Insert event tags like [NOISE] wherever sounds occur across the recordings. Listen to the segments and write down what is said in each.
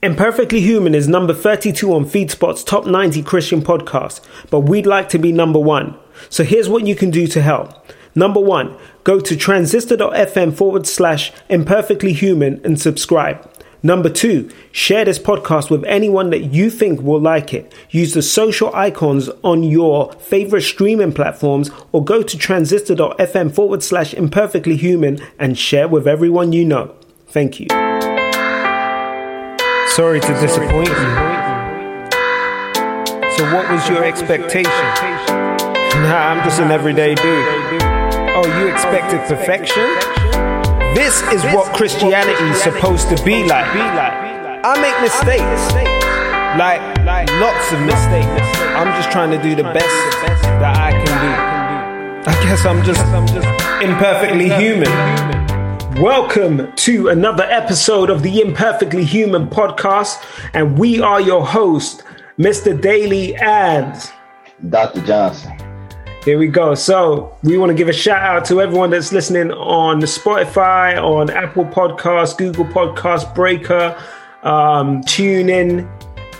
Imperfectly Human is number 32 on FeedSpot's top 90 Christian podcasts, but we'd like to be number one. So here's what you can do to help. Number one, go to transistor.fm forward slash imperfectly human and subscribe. Number two, share this podcast with anyone that you think will like it. Use the social icons on your favorite streaming platforms or go to transistor.fm forward slash imperfectly human and share with everyone you know. Thank you. Sorry to disappoint you. So, what was your expectation? Nah, I'm just an everyday dude. Oh, you expected perfection? This is what Christianity is supposed to be like. I make mistakes, like lots of mistakes. I'm just trying to do the best that I can do. I guess I'm just imperfectly human. Welcome to another episode of the Imperfectly Human podcast, and we are your host, Mr. Daly and Dr. Johnson. Here we go. So, we want to give a shout out to everyone that's listening on Spotify, on Apple Podcasts, Google Podcasts, Breaker, um, TuneIn,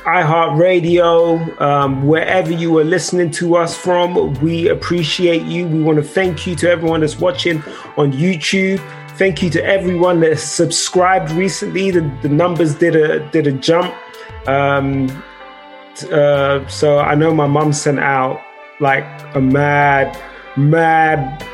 iHeartRadio, um, wherever you are listening to us from. We appreciate you. We want to thank you to everyone that's watching on YouTube. Thank you to everyone that subscribed recently. The, the numbers did a did a jump. Um, uh, so I know my mom sent out like a mad, mad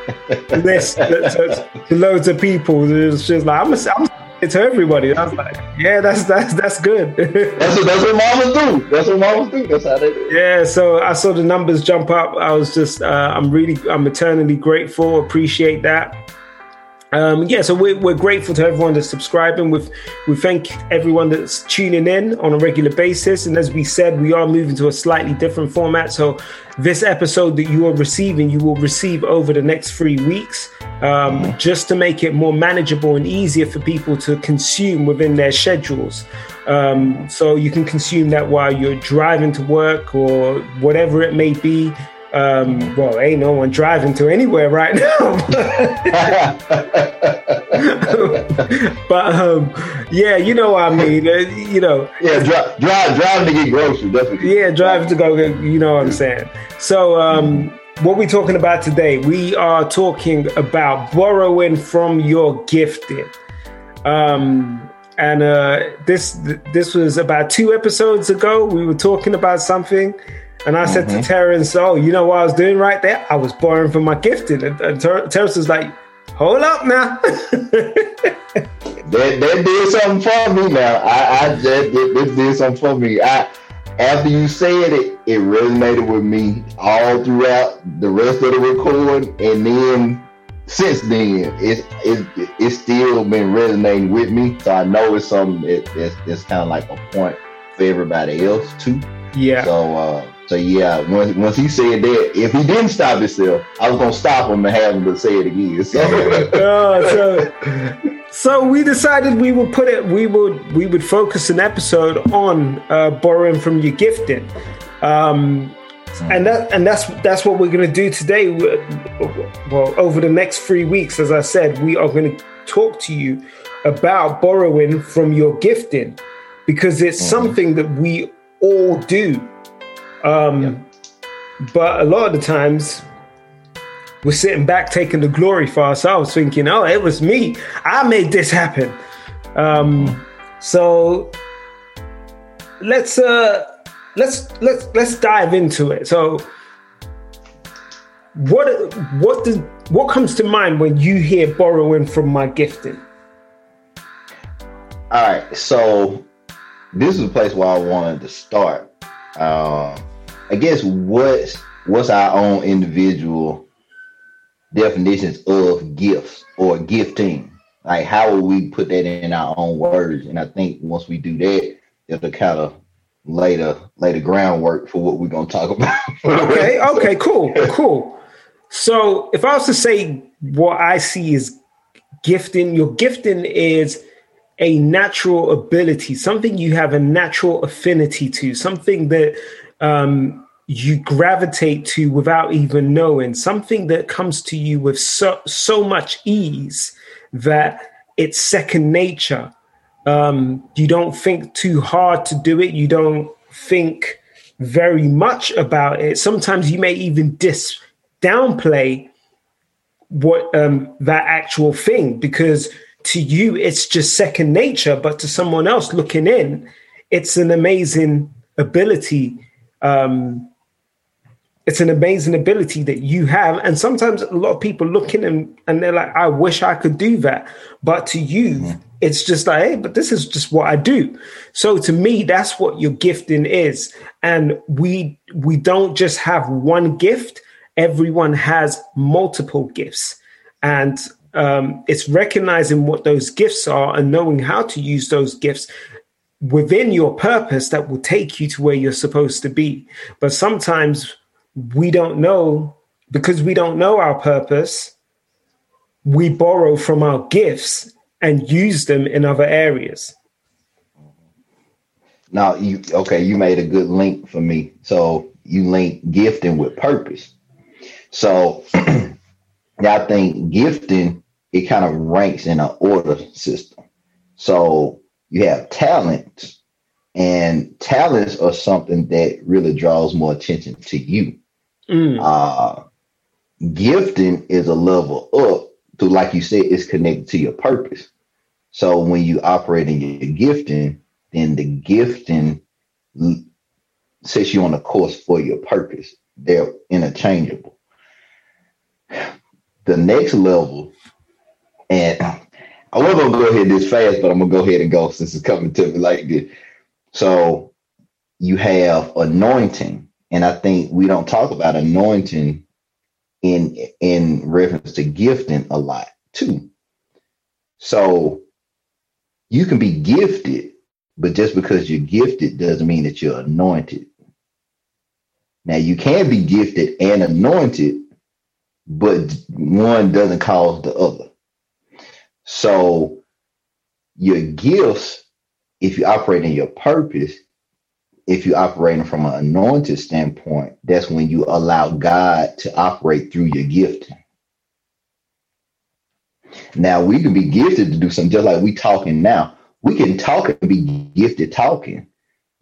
[LAUGHS] list to, to, loads of people. It's just like I'm, a, I'm to everybody. I was like, yeah, that's that's that's good. [LAUGHS] that's, what, that's what mamas do. That's what mamas do. That's how they do. Yeah. So I saw the numbers jump up. I was just, uh, I'm really, I'm eternally grateful. Appreciate that. Um, yeah, so we're, we're grateful to everyone that's subscribing. With we thank everyone that's tuning in on a regular basis. And as we said, we are moving to a slightly different format. So this episode that you are receiving, you will receive over the next three weeks, um, just to make it more manageable and easier for people to consume within their schedules. Um, so you can consume that while you're driving to work or whatever it may be. Um, well, ain't no one driving to anywhere right now. [LAUGHS] but um, yeah, you know what I mean. Uh, you know. Yeah, drive, drive, driving to get groceries, definitely. Yeah, driving to go. Get, You know what I'm saying. So, um, what we talking about today? We are talking about borrowing from your gifting. Um, and uh, this this was about two episodes ago. We were talking about something and I said mm-hmm. to Terrence, "Oh, you know what I was doing right there? I was borrowing from my gifting." And, and Ter- Terrence was like, "Hold up now." they, they did something for me now. I, I did something for me. I after you said it, it resonated with me all throughout the rest of the recording, and then since then, it's it's it's still been resonating with me. So I know it's something that, that's, that's kind of like a point for everybody else too. Yeah. So. Uh, so yeah, once once he said that, if he didn't stop himself, I was gonna stop him and have him to say it again. So, uh, so, so, we decided we would put it. We would we would focus an episode on uh, borrowing from your gifting, um, and that and that's that's what we're gonna do today. Well, over the next three weeks, as I said, we are gonna talk to you about borrowing from your gifting because it's mm-hmm. something that we all do um, yeah. But a lot of the times, we're sitting back taking the glory for ourselves, thinking, "Oh, it was me. I made this happen." Um, so let's uh, let's let's let's dive into it. So, what what does what comes to mind when you hear borrowing from my gifting? All right, so this is a place where I wanted to start. Um, I guess what's what's our own individual definitions of gifts or gifting? Like how will we put that in our own words? And I think once we do that, it'll kind of lay the lay the groundwork for what we're gonna talk [LAUGHS] about. okay, okay, cool, cool. So if I was to say what I see is gifting, your gifting is a natural ability, something you have a natural affinity to, something that um, you gravitate to without even knowing something that comes to you with so, so much ease that it's second nature Um, you don't think too hard to do it. You don't think very much about it. Sometimes you may even dis downplay what um, that actual thing because to you it's just second nature, but to someone else looking in, it's an amazing ability. Um, it's an amazing ability that you have, and sometimes a lot of people look in and, and they're like, "I wish I could do that," but to you, mm-hmm. it's just like, "Hey, but this is just what I do." So to me, that's what your gifting is, and we we don't just have one gift everyone has multiple gifts. And um, it's recognizing what those gifts are and knowing how to use those gifts within your purpose that will take you to where you're supposed to be. But sometimes we don't know because we don't know our purpose, we borrow from our gifts and use them in other areas. Now you okay, you made a good link for me. So you link gifting with purpose. So [CLEARS THROAT] I think gifting, it kind of ranks in an order system. So you have talents, and talents are something that really draws more attention to you. Mm. Uh, gifting is a level up to, like you said, it's connected to your purpose. So when you operate in your gifting, then the gifting sets you on a course for your purpose. They're interchangeable [SIGHS] the next level, and I wasn't gonna go ahead this fast, but I'm gonna go ahead and go since it's coming to me like this. So you have anointing, and I think we don't talk about anointing in in reference to gifting a lot too. So you can be gifted, but just because you're gifted doesn't mean that you're anointed. Now you can be gifted and anointed, but one doesn't cause the other. So your gifts, if you operate in your purpose, if you're operating from an anointed standpoint, that's when you allow God to operate through your gift. Now we can be gifted to do something just like we talking now. We can talk and be gifted talking,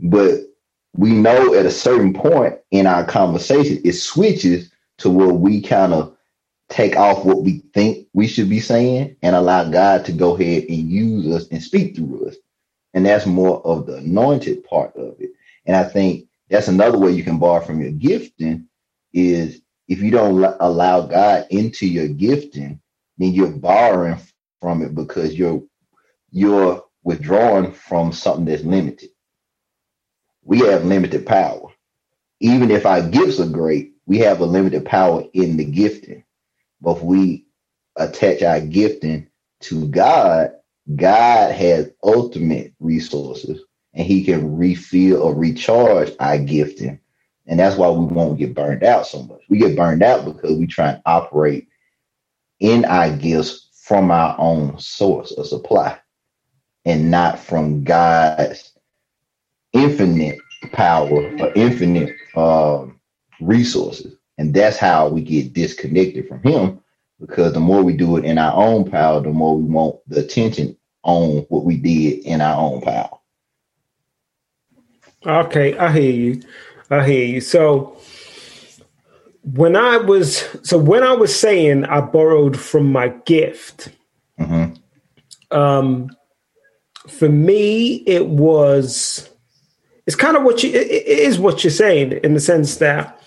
but we know at a certain point in our conversation, it switches to where we kind of take off what we think we should be saying and allow God to go ahead and use us and speak through us. And that's more of the anointed part of it. And I think that's another way you can borrow from your gifting is if you don't allow God into your gifting, then you're borrowing from it because you're you're withdrawing from something that's limited. We have limited power. Even if our gifts are great, we have a limited power in the gifting. But if we attach our gifting to God, God has ultimate resources and he can refill or recharge our gifting. And that's why we won't get burned out so much. We get burned out because we try and operate in our gifts from our own source of supply and not from God's infinite power or infinite um, resources. And that's how we get disconnected from him because the more we do it in our own power, the more we want the attention on what we did in our own power. Okay, I hear you. I hear you. So when I was so when I was saying I borrowed from my gift, mm-hmm. um, for me it was it's kind of what you it, it is what you're saying in the sense that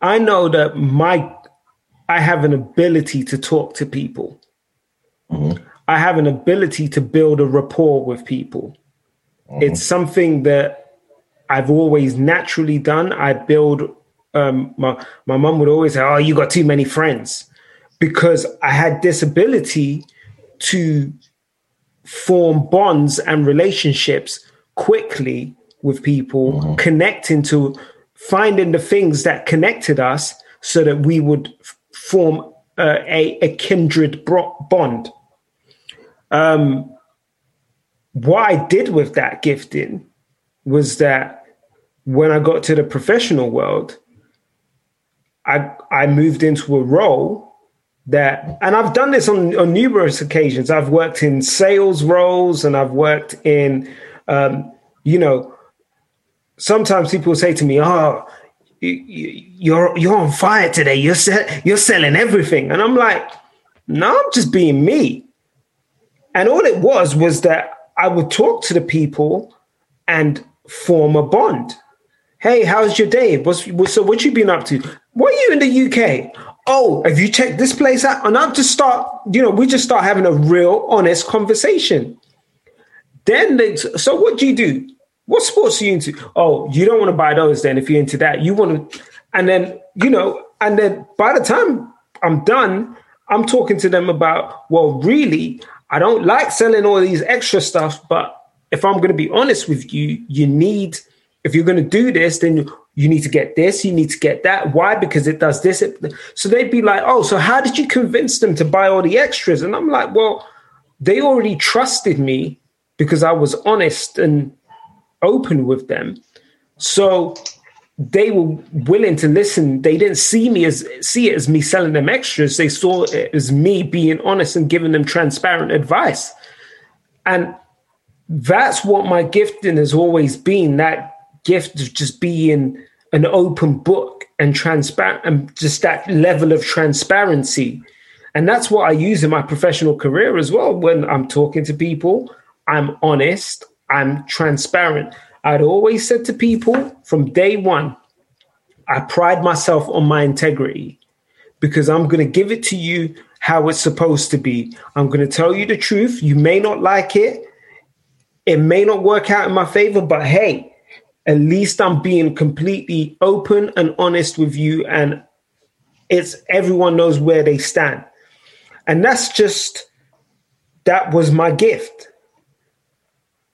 I know that my I have an ability to talk to people. Mm-hmm. I have an ability to build a rapport with people. Mm-hmm. It's something that I've always naturally done. I build. Um, my my mom would always say, "Oh, you got too many friends," because I had this ability to form bonds and relationships quickly with people, mm-hmm. connecting to finding the things that connected us so that we would form uh, a, a, kindred bond. Um, what I did with that gifting was that when I got to the professional world, I, I moved into a role that and I've done this on, on numerous occasions. I've worked in sales roles and I've worked in um, you know, sometimes people say to me, "Oh, you're you're on fire today. You're you're selling everything," and I'm like, "No, I'm just being me." And all it was was that I would talk to the people and form a bond. Hey, how's your day? What's, what's so? What you been up to? What are you in the UK? Oh, have you checked this place out? And I just start, you know, we just start having a real, honest conversation. Then, they, so what do you do? What sports are you into? Oh, you don't want to buy those then if you're into that. You want to, and then, you know, and then by the time I'm done, I'm talking to them about, well, really, I don't like selling all these extra stuff, but if I'm going to be honest with you, you need, if you're going to do this, then you need to get this, you need to get that. Why? Because it does this. So they'd be like, oh, so how did you convince them to buy all the extras? And I'm like, well, they already trusted me because I was honest and open with them. So they were willing to listen. They didn't see me as see it as me selling them extras. They saw it as me being honest and giving them transparent advice. And that's what my gifting has always been. That gift of just being an open book and transparent and just that level of transparency. And that's what I use in my professional career as well. When I'm talking to people, I'm honest, I'm transparent. I'd always said to people from day one, I pride myself on my integrity because I'm going to give it to you how it's supposed to be. I'm going to tell you the truth. You may not like it, it may not work out in my favor, but hey, at least I'm being completely open and honest with you. And it's everyone knows where they stand. And that's just, that was my gift.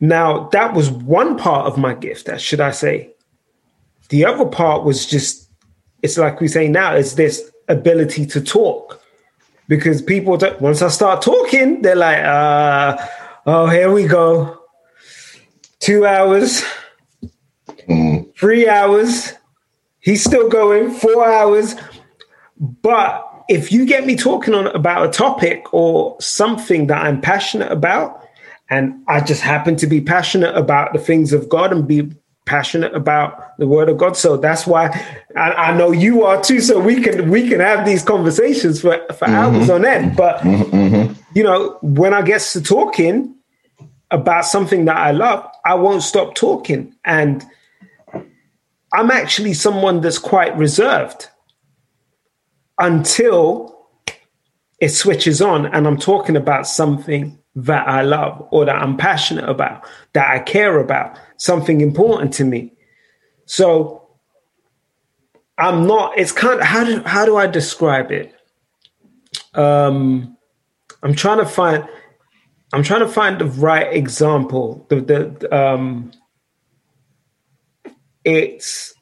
Now, that was one part of my gift, that should I say. The other part was just, it's like we say now, it's this ability to talk. Because people, don't, once I start talking, they're like, uh, oh, here we go. Two hours, mm. three hours. He's still going, four hours. But if you get me talking on about a topic or something that I'm passionate about, and I just happen to be passionate about the things of God and be passionate about the word of God. So that's why I, I know you are too. So we can we can have these conversations for, for mm-hmm. hours on end. But mm-hmm. mm-hmm. you know, when I get to talking about something that I love, I won't stop talking. And I'm actually someone that's quite reserved until it switches on and I'm talking about something that I love or that I'm passionate about, that I care about, something important to me. So I'm not, it's kind of, how do, how do I describe it? Um, I'm trying to find, I'm trying to find the right example. The, the, um, it's,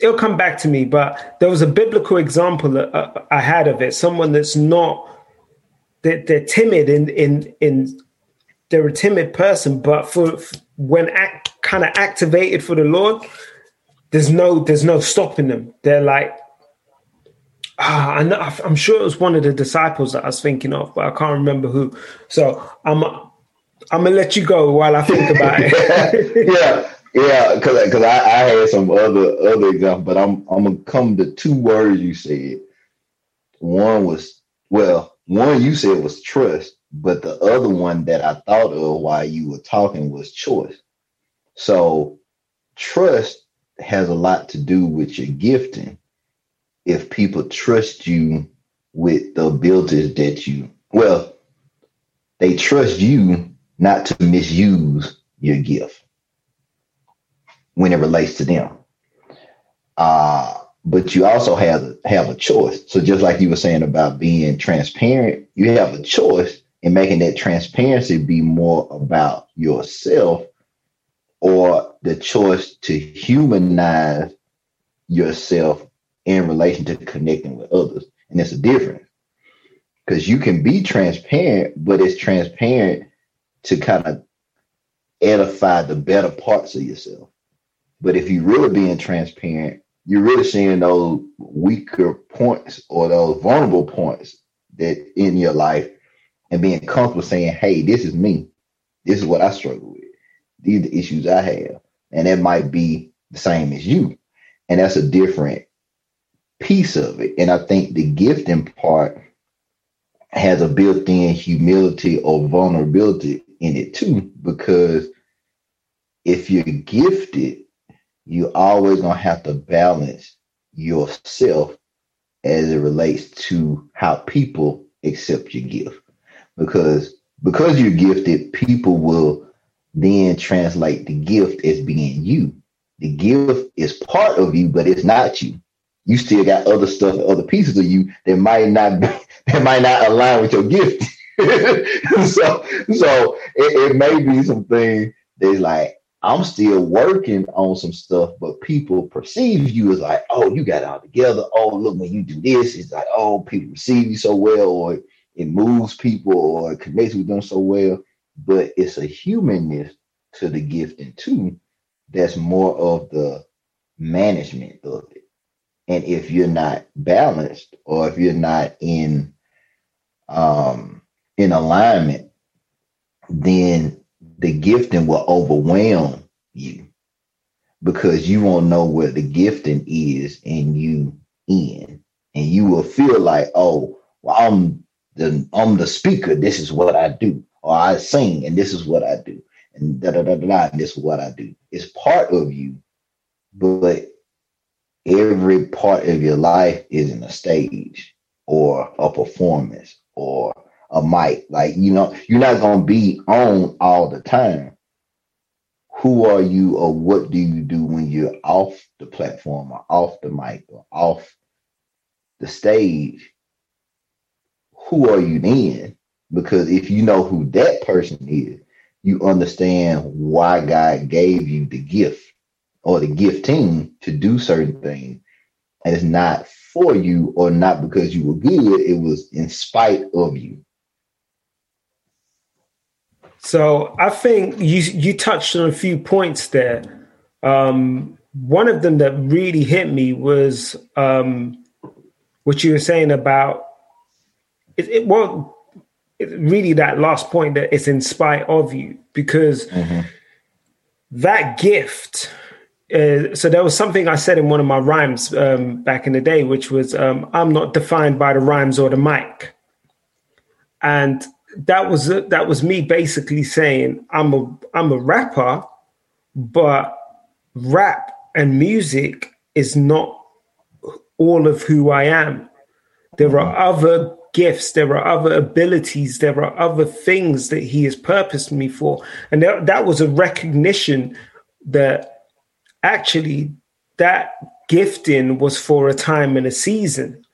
it'll come back to me, but there was a biblical example uh, I had of it. Someone that's not they're, they're timid in in in they're a timid person, but for when act kind of activated for the Lord, there's no there's no stopping them. They're like, ah, I know, I'm sure it was one of the disciples that I was thinking of, but I can't remember who. So I'm I'm gonna let you go while I think about it. [LAUGHS] yeah. Yeah, because because I, I had some other other examples, but I'm I'm gonna come to two words you said. One was well, one you said was trust, but the other one that I thought of while you were talking was choice. So trust has a lot to do with your gifting. If people trust you with the abilities that you, well, they trust you not to misuse your gift when it relates to them. Uh, but you also have have a choice. So just like you were saying about being transparent, you have a choice in making that transparency be more about yourself or the choice to humanize yourself in relation to connecting with others. And it's a difference because you can be transparent, but it's transparent to kind of edify the better parts of yourself. But if you're really being transparent, you're really seeing those weaker points or those vulnerable points that in your life and being comfortable saying, Hey, this is me. This is what I struggle with. These are the issues I have. And that might be the same as you. And that's a different piece of it. And I think the gifting part has a built-in humility or vulnerability in it too, because if you're gifted, you're always gonna have to balance yourself as it relates to how people accept your gift. Because because you're gifted, people will then translate the gift as being you. The gift is part of you, but it's not you. You still got other stuff, other pieces of you that might not be, [LAUGHS] that might not align with your gift. [LAUGHS] so, so it, it may be something that's like I'm still working on some stuff, but people perceive you as like, oh, you got it all together. Oh, look, when you do this, it's like, oh, people receive you so well, or it moves people, or it connects with them so well. But it's a humanness to the gifting too. That's more of the management of it. And if you're not balanced, or if you're not in um in alignment, then the gifting will overwhelm you because you won't know where the gifting is and you in. And you will feel like, oh, well, I'm the I'm the speaker, this is what I do. Or I sing and this is what I do. And da da da da, da this is what I do. It's part of you, but every part of your life isn't a stage or a performance or a mic. Like, you know, you're not going to be on all the time. Who are you or what do you do when you're off the platform or off the mic or off the stage? Who are you then? Because if you know who that person is, you understand why God gave you the gift or the gifting to do certain things. And it's not for you or not because you were good, it was in spite of you. So I think you you touched on a few points there. Um, one of them that really hit me was um, what you were saying about it. it well, it, really that last point that it's in spite of you because mm-hmm. that gift. Uh, so there was something I said in one of my rhymes um, back in the day, which was um, "I'm not defined by the rhymes or the mic," and that was that was me basically saying I'm a I'm a rapper, but rap and music is not all of who I am. There are mm-hmm. other gifts, there are other abilities, there are other things that he has purposed me for. And that, that was a recognition that actually that gifting was for a time and a season.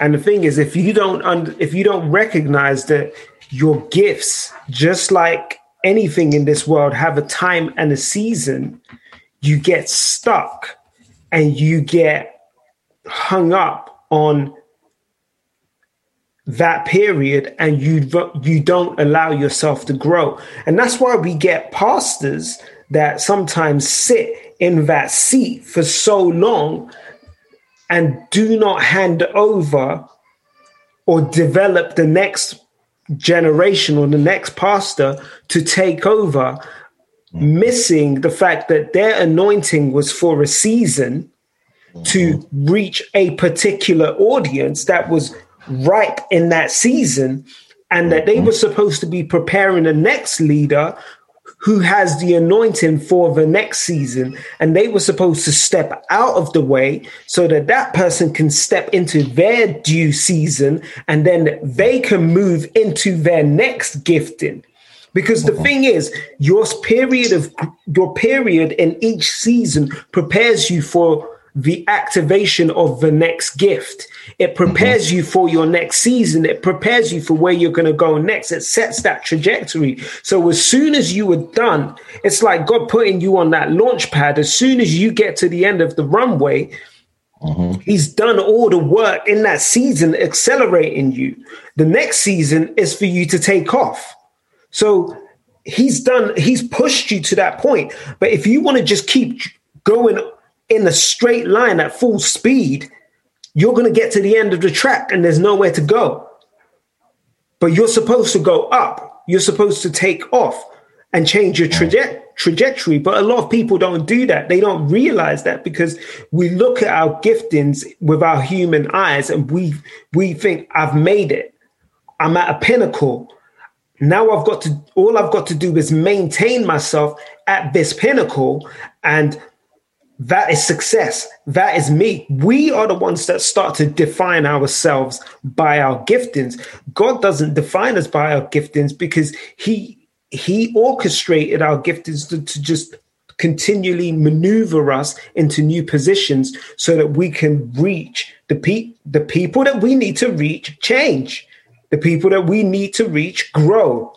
And the thing is, if you don't un- if you don't recognize that your gifts, just like anything in this world, have a time and a season, you get stuck and you get hung up on that period and you you don't allow yourself to grow. And that's why we get pastors that sometimes sit in that seat for so long and do not hand over or develop the next generation or the next pastor to take over, mm. missing the fact that their anointing was for a season to mm. reach a particular audience that was ripe in that season and that they mm-hmm. were supposed to be preparing the next leader who has the anointing for the next season and they were supposed to step out of the way so that that person can step into their due season and then they can move into their next gifting because the thing is your period of your period in each season prepares you for the activation of the next gift. It prepares mm-hmm. you for your next season. It prepares you for where you're going to go next. It sets that trajectory. So as soon as you are done, it's like God putting you on that launch pad. As soon as you get to the end of the runway, mm-hmm. He's done all the work in that season, accelerating you. The next season is for you to take off. So he's done, he's pushed you to that point. But if you want to just keep going in a straight line at full speed, you're going to get to the end of the track and there's nowhere to go. but you're supposed to go up. You're supposed to take off and change your mm. traje- trajectory. But a lot of people don't do that. They don't realize that because we look at our giftings with our human eyes and we we think I've made it. I'm at a pinnacle. Now I've got to all I've got to do is maintain myself at this pinnacle and that is success. That is me. We are the ones that start to define ourselves by our giftings. God doesn't define us by our giftings because he he orchestrated our giftings to, to just continually maneuver us into new positions so that we can reach the pe- the people that we need to reach change the people that we need to reach grow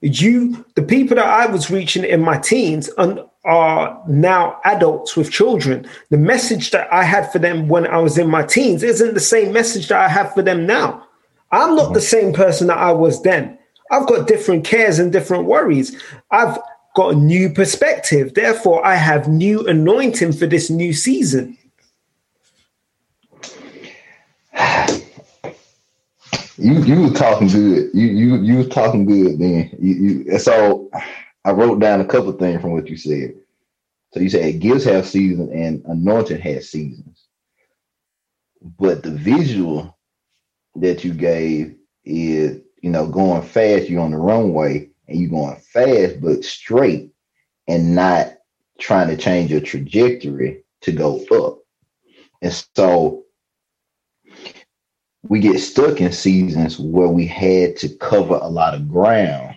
you the people that i was reaching in my teens are now adults with children the message that i had for them when i was in my teens isn't the same message that i have for them now i'm not the same person that i was then I've got different cares and different worries. I've got a new perspective. Therefore, I have new anointing for this new season. You you were talking good. You you you were talking good then. You, you so I wrote down a couple things from what you said. So you said gifts have seasons and anointing has seasons. But the visual that you gave is you know, going fast, you're on the runway and you're going fast but straight and not trying to change your trajectory to go up. And so we get stuck in seasons where we had to cover a lot of ground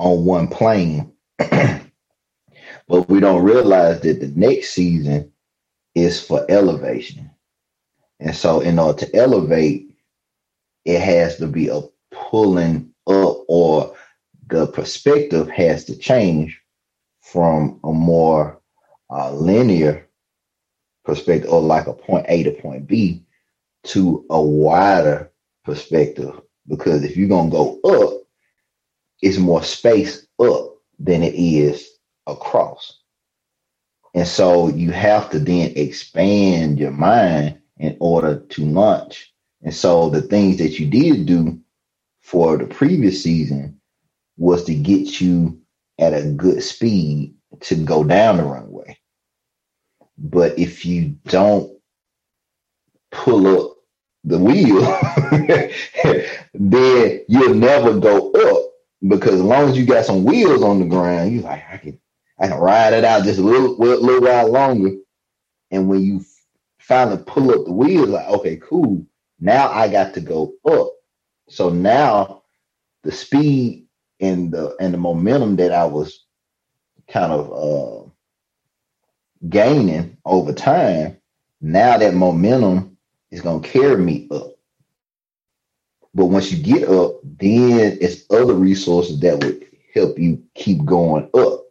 on one plane. [CLEARS THROAT] but we don't realize that the next season is for elevation. And so, in order to elevate, it has to be a pulling up or the perspective has to change from a more uh, linear perspective or like a point A to point B to a wider perspective. Because if you're going to go up, it's more space up than it is across. And so you have to then expand your mind in order to launch and so the things that you did do for the previous season was to get you at a good speed to go down the runway. But if you don't pull up the wheel, [LAUGHS] then you'll never go up because as long as you got some wheels on the ground, you're like, I can I can ride it out just a little, little while longer. And when you finally pull up the wheels, like, okay, cool. Now I got to go up. So now the speed and the and the momentum that I was kind of uh, gaining over time, now that momentum is gonna carry me up. But once you get up, then it's other resources that would help you keep going up.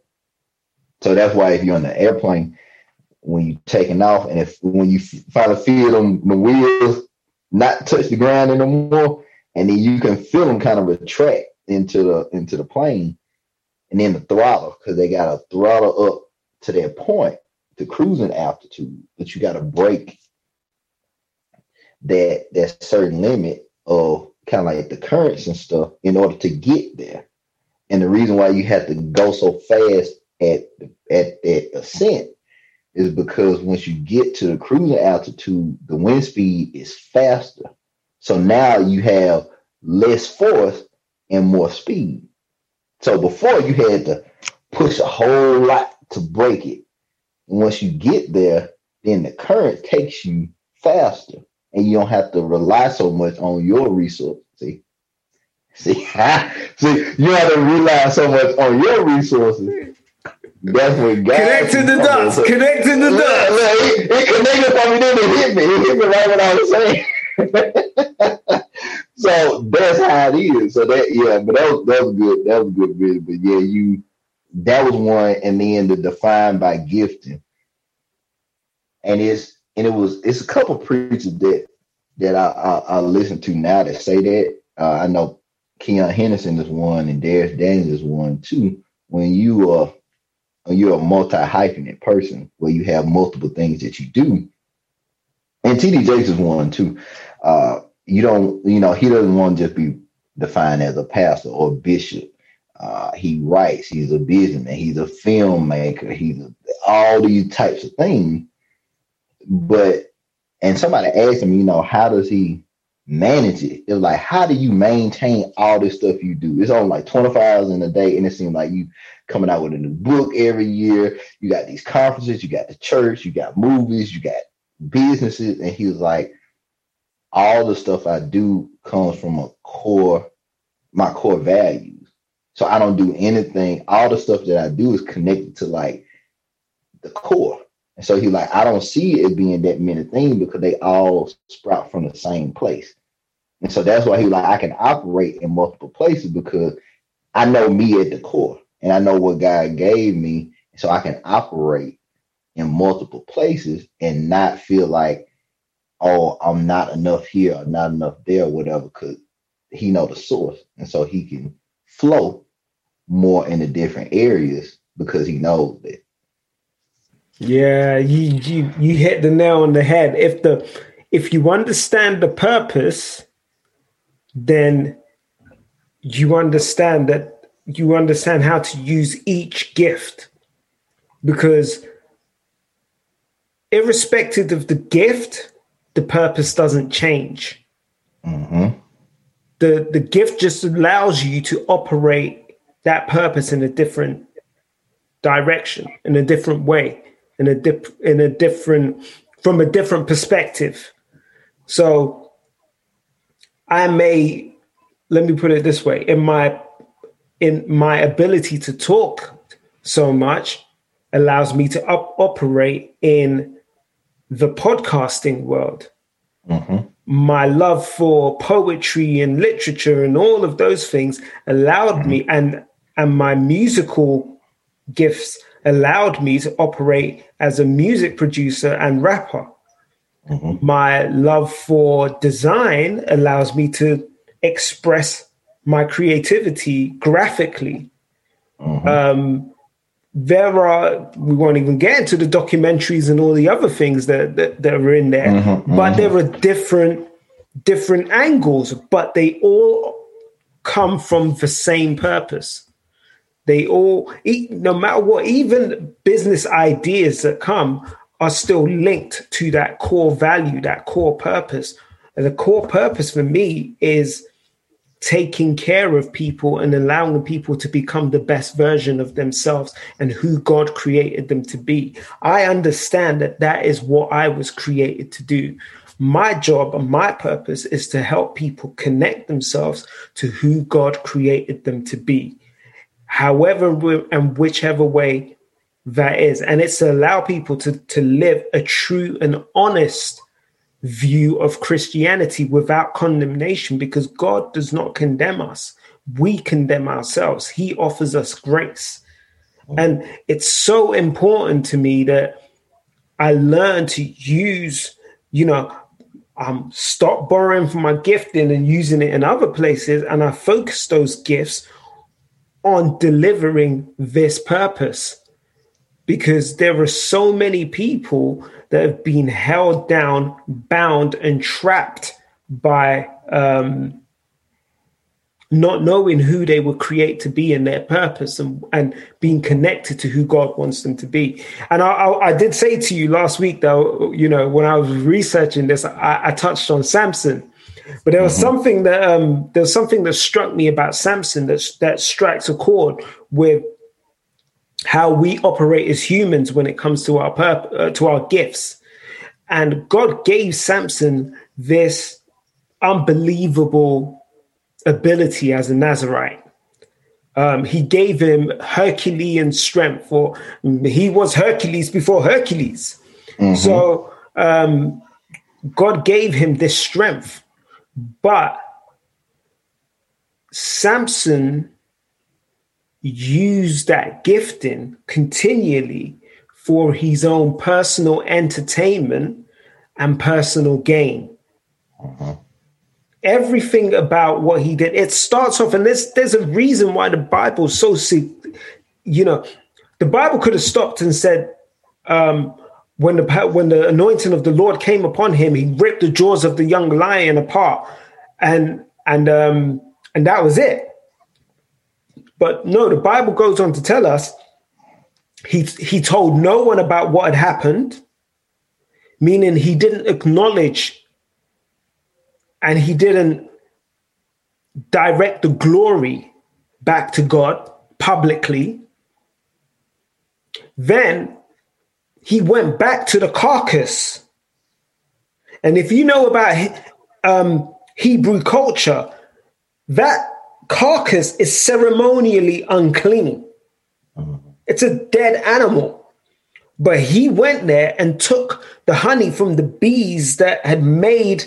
So that's why if you're on the airplane, when you're taking off, and if when you finally feel them the wheels not touch the ground anymore, and then you can feel them kind of retract into the into the plane, and then the throttle because they got to throttle up to their point to cruising altitude, but you got to break that that certain limit of kind of like the currents and stuff in order to get there. And the reason why you have to go so fast at at that ascent is because once you get to the cruising altitude, the wind speed is faster. So now you have less force and more speed. So before you had to push a whole lot to break it. And once you get there, then the current takes you faster and you don't have to rely so much on your resources. See? See, [LAUGHS] see, you have to rely so much on your resources that's what God connecting the dots. Connecting the dots. it, it connected for me, then it hit me. It hit me right what I was saying. [LAUGHS] so that's how it is. So that yeah, but that was that was good. That was good video. But yeah, you that was one, and then the defined by gifting, and it's and it was it's a couple preachers that that I, I, I listen to now that say that. Uh, I know Keion Henderson is one, and Dharius Daniels is one too. When you are uh, you're a multi-hyphenate person where you have multiple things that you do. And TD Jakes is one too. Uh, you don't, you know, he doesn't want to just be defined as a pastor or bishop. Uh, he writes. He's a businessman. He's a filmmaker. He's all these types of things. But and somebody asked him, you know, how does he manage it? It's like, how do you maintain all this stuff you do? It's on like 25 hours in a day, and it seems like you coming out with a new book every year. You got these conferences, you got the church, you got movies, you got businesses. And he was like, all the stuff I do comes from a core, my core values. So I don't do anything. All the stuff that I do is connected to like the core. And so he like, I don't see it being that many things because they all sprout from the same place. And so that's why he like, I can operate in multiple places because I know me at the core and I know what God gave me. So I can operate in multiple places and not feel like, oh, I'm not enough here or not enough there, whatever, because he know the source. And so he can flow more in the different areas because he knows that yeah, you you you hit the nail on the head. If the if you understand the purpose, then you understand that you understand how to use each gift because irrespective of the gift the purpose doesn't change mm-hmm. the the gift just allows you to operate that purpose in a different direction in a different way in a dip, in a different from a different perspective. So I may let me put it this way in my in my ability to talk so much allows me to up, operate in the podcasting world. Mm-hmm. My love for poetry and literature and all of those things allowed mm-hmm. me and and my musical gifts allowed me to operate as a music producer and rapper. Mm-hmm. My love for design allows me to express my creativity graphically. Mm-hmm. Um, there are we won't even get into the documentaries and all the other things that that, that are in there, mm-hmm, but there are different different angles, but they all come from the same purpose. They all, no matter what, even business ideas that come are still linked to that core value, that core purpose. And the core purpose for me is taking care of people and allowing people to become the best version of themselves and who God created them to be. I understand that that is what I was created to do. My job and my purpose is to help people connect themselves to who God created them to be however and whichever way that is. And it's to allow people to, to live a true and honest view of Christianity without condemnation because God does not condemn us. We condemn ourselves. He offers us grace. And it's so important to me that I learn to use, you know, um, stop borrowing from my gifting and using it in other places. And I focus those gifts on delivering this purpose because there are so many people that have been held down, bound, and trapped by um, not knowing who they were created to be and their purpose and, and being connected to who God wants them to be. And I, I, I did say to you last week, though, you know, when I was researching this, I, I touched on Samson but there was mm-hmm. something that um, there was something that struck me about Samson that that strikes a chord with how we operate as humans when it comes to our purpose, uh, to our gifts. And God gave Samson this unbelievable ability as a Nazarite. Um, he gave him Herculean strength, or he was Hercules before Hercules. Mm-hmm. So um, God gave him this strength. But Samson used that gifting continually for his own personal entertainment and personal gain. Uh-huh. Everything about what he did, it starts off, and there's there's a reason why the Bible's so, you know, the Bible could have stopped and said, um, when the when the anointing of the Lord came upon him, he ripped the jaws of the young lion apart, and and um, and that was it. But no, the Bible goes on to tell us he he told no one about what had happened, meaning he didn't acknowledge and he didn't direct the glory back to God publicly. Then he went back to the carcass. And if you know about um, Hebrew culture, that carcass is ceremonially unclean. It's a dead animal. But he went there and took the honey from the bees that had made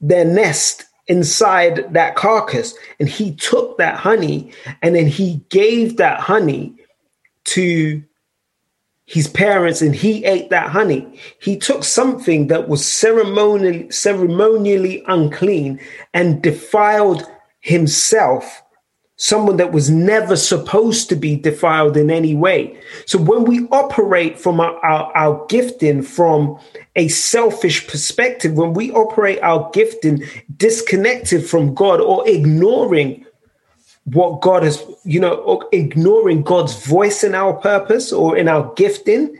their nest inside that carcass. And he took that honey and then he gave that honey to his parents and he ate that honey. He took something that was ceremonially, ceremonially unclean and defiled himself, someone that was never supposed to be defiled in any way. So when we operate from our, our, our gifting from a selfish perspective, when we operate our gifting disconnected from God or ignoring what God has, you know, ignoring God's voice in our purpose or in our gifting,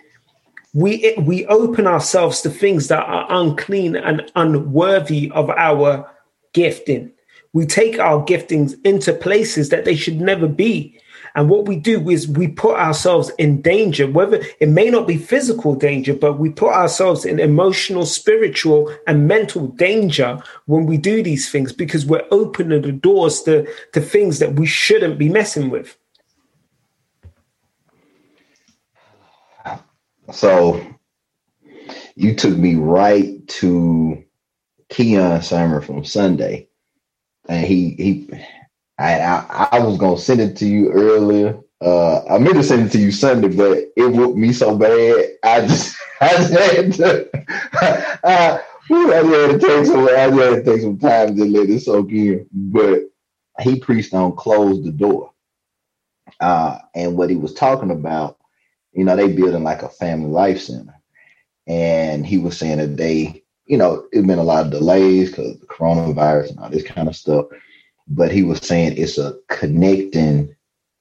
we we open ourselves to things that are unclean and unworthy of our gifting. We take our giftings into places that they should never be. And what we do is we put ourselves in danger, whether it may not be physical danger, but we put ourselves in emotional, spiritual, and mental danger when we do these things because we're opening the doors to, to things that we shouldn't be messing with. So you took me right to Keion Simon from Sunday. And he he I, I, I was gonna send it to you earlier. Uh, I meant to send it to you Sunday, but it whooped me so bad. I just [LAUGHS] I just had to. [LAUGHS] I, I had to take some. I just had to take some time to let it soak in. But he preached on close the door, uh, and what he was talking about, you know, they building like a family life center, and he was saying that they, you know, it been a lot of delays because the coronavirus and all this kind of stuff but he was saying it's a connecting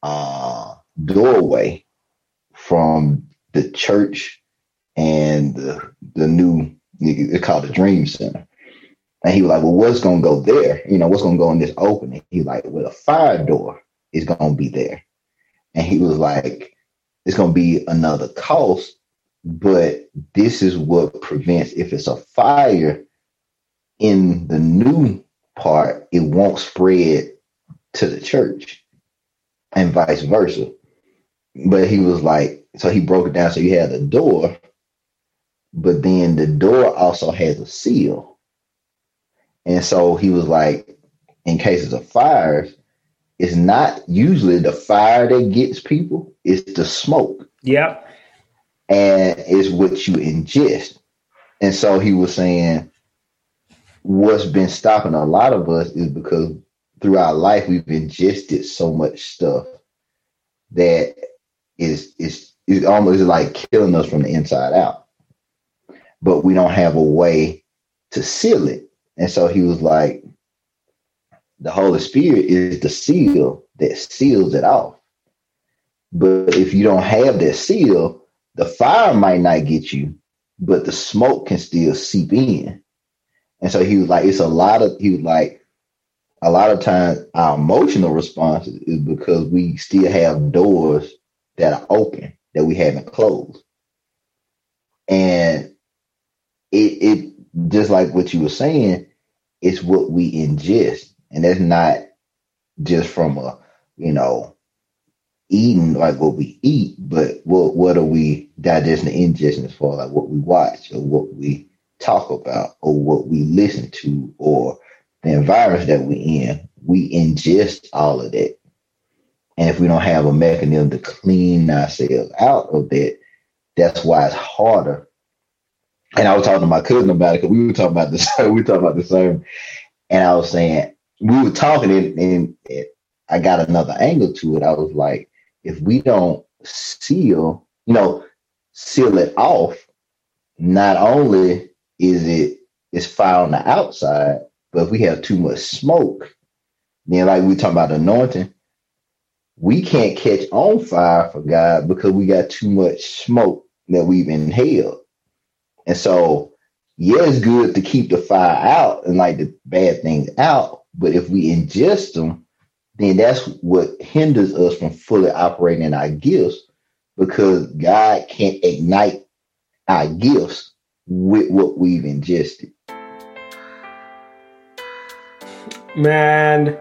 uh, doorway from the church and the the new it's called the Dream Center. And he was like, Well, what's gonna go there? You know, what's gonna go in this opening? He's like, Well, a fire door is gonna be there. And he was like, It's gonna be another cost, but this is what prevents if it's a fire in the new part, it won't spread to the church and vice versa. But he was like, so he broke it down. So you had the door, but then the door also has a seal. And so he was like, in cases of fires, it's not usually the fire that gets people, it's the smoke. Yep. And it's what you ingest. And so he was saying, what's been stopping a lot of us is because through our life we've ingested so much stuff that is is is almost like killing us from the inside out. But we don't have a way to seal it. And so he was like, the Holy Spirit is the seal that seals it off. But if you don't have that seal, the fire might not get you, but the smoke can still seep in. And so he was like, it's a lot of, he was like, a lot of times our emotional response is because we still have doors that are open that we haven't closed. And it, it just like what you were saying, it's what we ingest. And that's not just from a, you know, eating like what we eat, but what what are we digesting and ingesting as far like what we watch or what we talk about or what we listen to or the environment that we're in, we ingest all of that. And if we don't have a mechanism to clean ourselves out of that, that's why it's harder. And I was talking to my cousin about it because we were talking about the [LAUGHS] we were talking about the same. And I was saying we were talking and, and I got another angle to it. I was like, if we don't seal, you know, seal it off, not only is it it's fire on the outside, but if we have too much smoke, then like we talk about anointing, we can't catch on fire for God because we got too much smoke that we've inhaled. And so, yeah, it's good to keep the fire out and like the bad things out. But if we ingest them, then that's what hinders us from fully operating in our gifts because God can't ignite our gifts with what we've ingested. Man,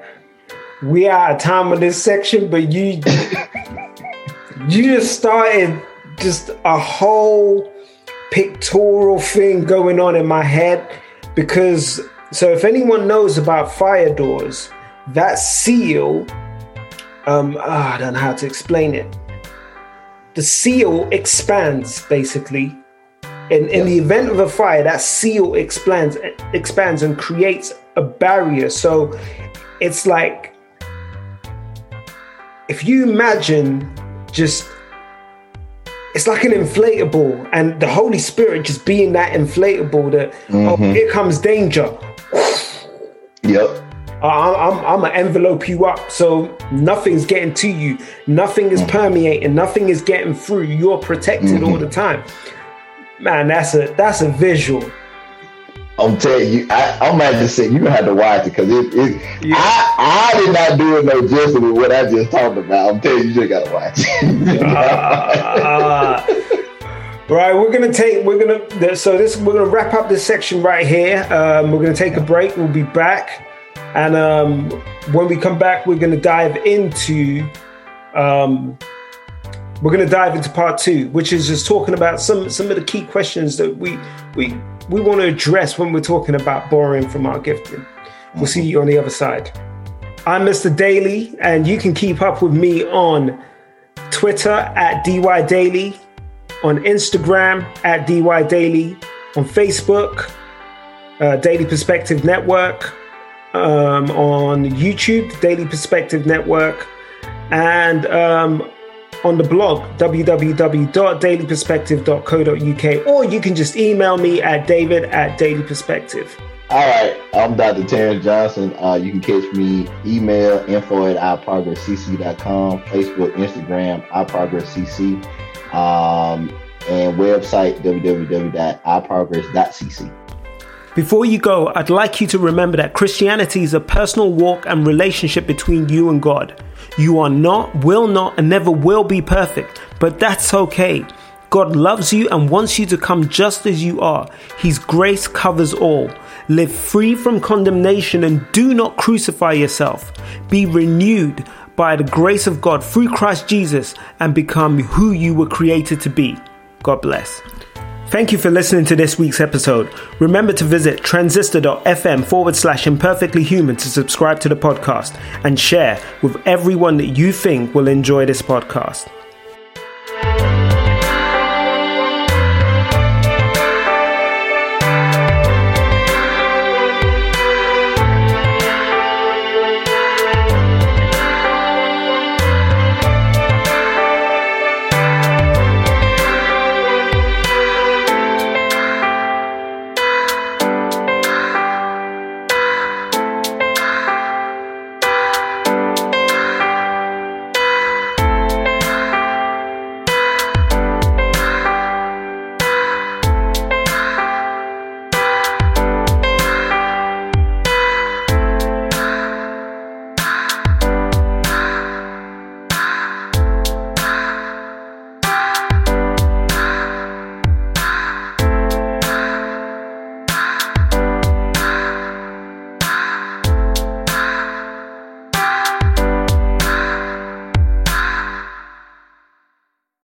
we are out of time of this section, but you [LAUGHS] you just started just a whole pictorial thing going on in my head because so if anyone knows about fire doors, that seal, um, oh, I don't know how to explain it. The seal expands basically. In, in the event of a fire, that seal expands expands and creates a barrier. So it's like if you imagine just it's like an inflatable and the holy spirit just being that inflatable that oh, mm-hmm. oh here comes danger yep I'm, I'm, I'm gonna envelope you up so nothing's getting to you nothing is mm-hmm. permeating nothing is getting through you're protected mm-hmm. all the time man that's a that's a visual I'm telling you, I, I'm at the say gonna have to watch it because it, it yeah. I, I did not do it no justice with what I just talked about. I'm telling you, you just gotta watch it. uh, [LAUGHS] right, we're gonna take we're gonna so this we're gonna wrap up this section right here. Um, we're gonna take a break. We'll be back, and um, when we come back, we're gonna dive into um, we're going to dive into part two, which is just talking about some some of the key questions that we we we want to address when we're talking about borrowing from our gifting. We'll see you on the other side. I'm Mr. Daly, and you can keep up with me on Twitter at DY Daily, on Instagram at DY Daily, on Facebook, uh, Daily Perspective Network, um, on YouTube, Daily Perspective Network, and um, on the blog www.dailyperspective.co.uk or you can just email me at david at dailyperspective. All right i'm dr terrence johnson. Uh, you can catch me email info at iprogresscc.com facebook instagram iprogresscc um, and website www.iprogress.cc before you go, I'd like you to remember that Christianity is a personal walk and relationship between you and God. You are not, will not, and never will be perfect, but that's okay. God loves you and wants you to come just as you are. His grace covers all. Live free from condemnation and do not crucify yourself. Be renewed by the grace of God through Christ Jesus and become who you were created to be. God bless. Thank you for listening to this week's episode. Remember to visit transistor.fm forward slash imperfectly human to subscribe to the podcast and share with everyone that you think will enjoy this podcast.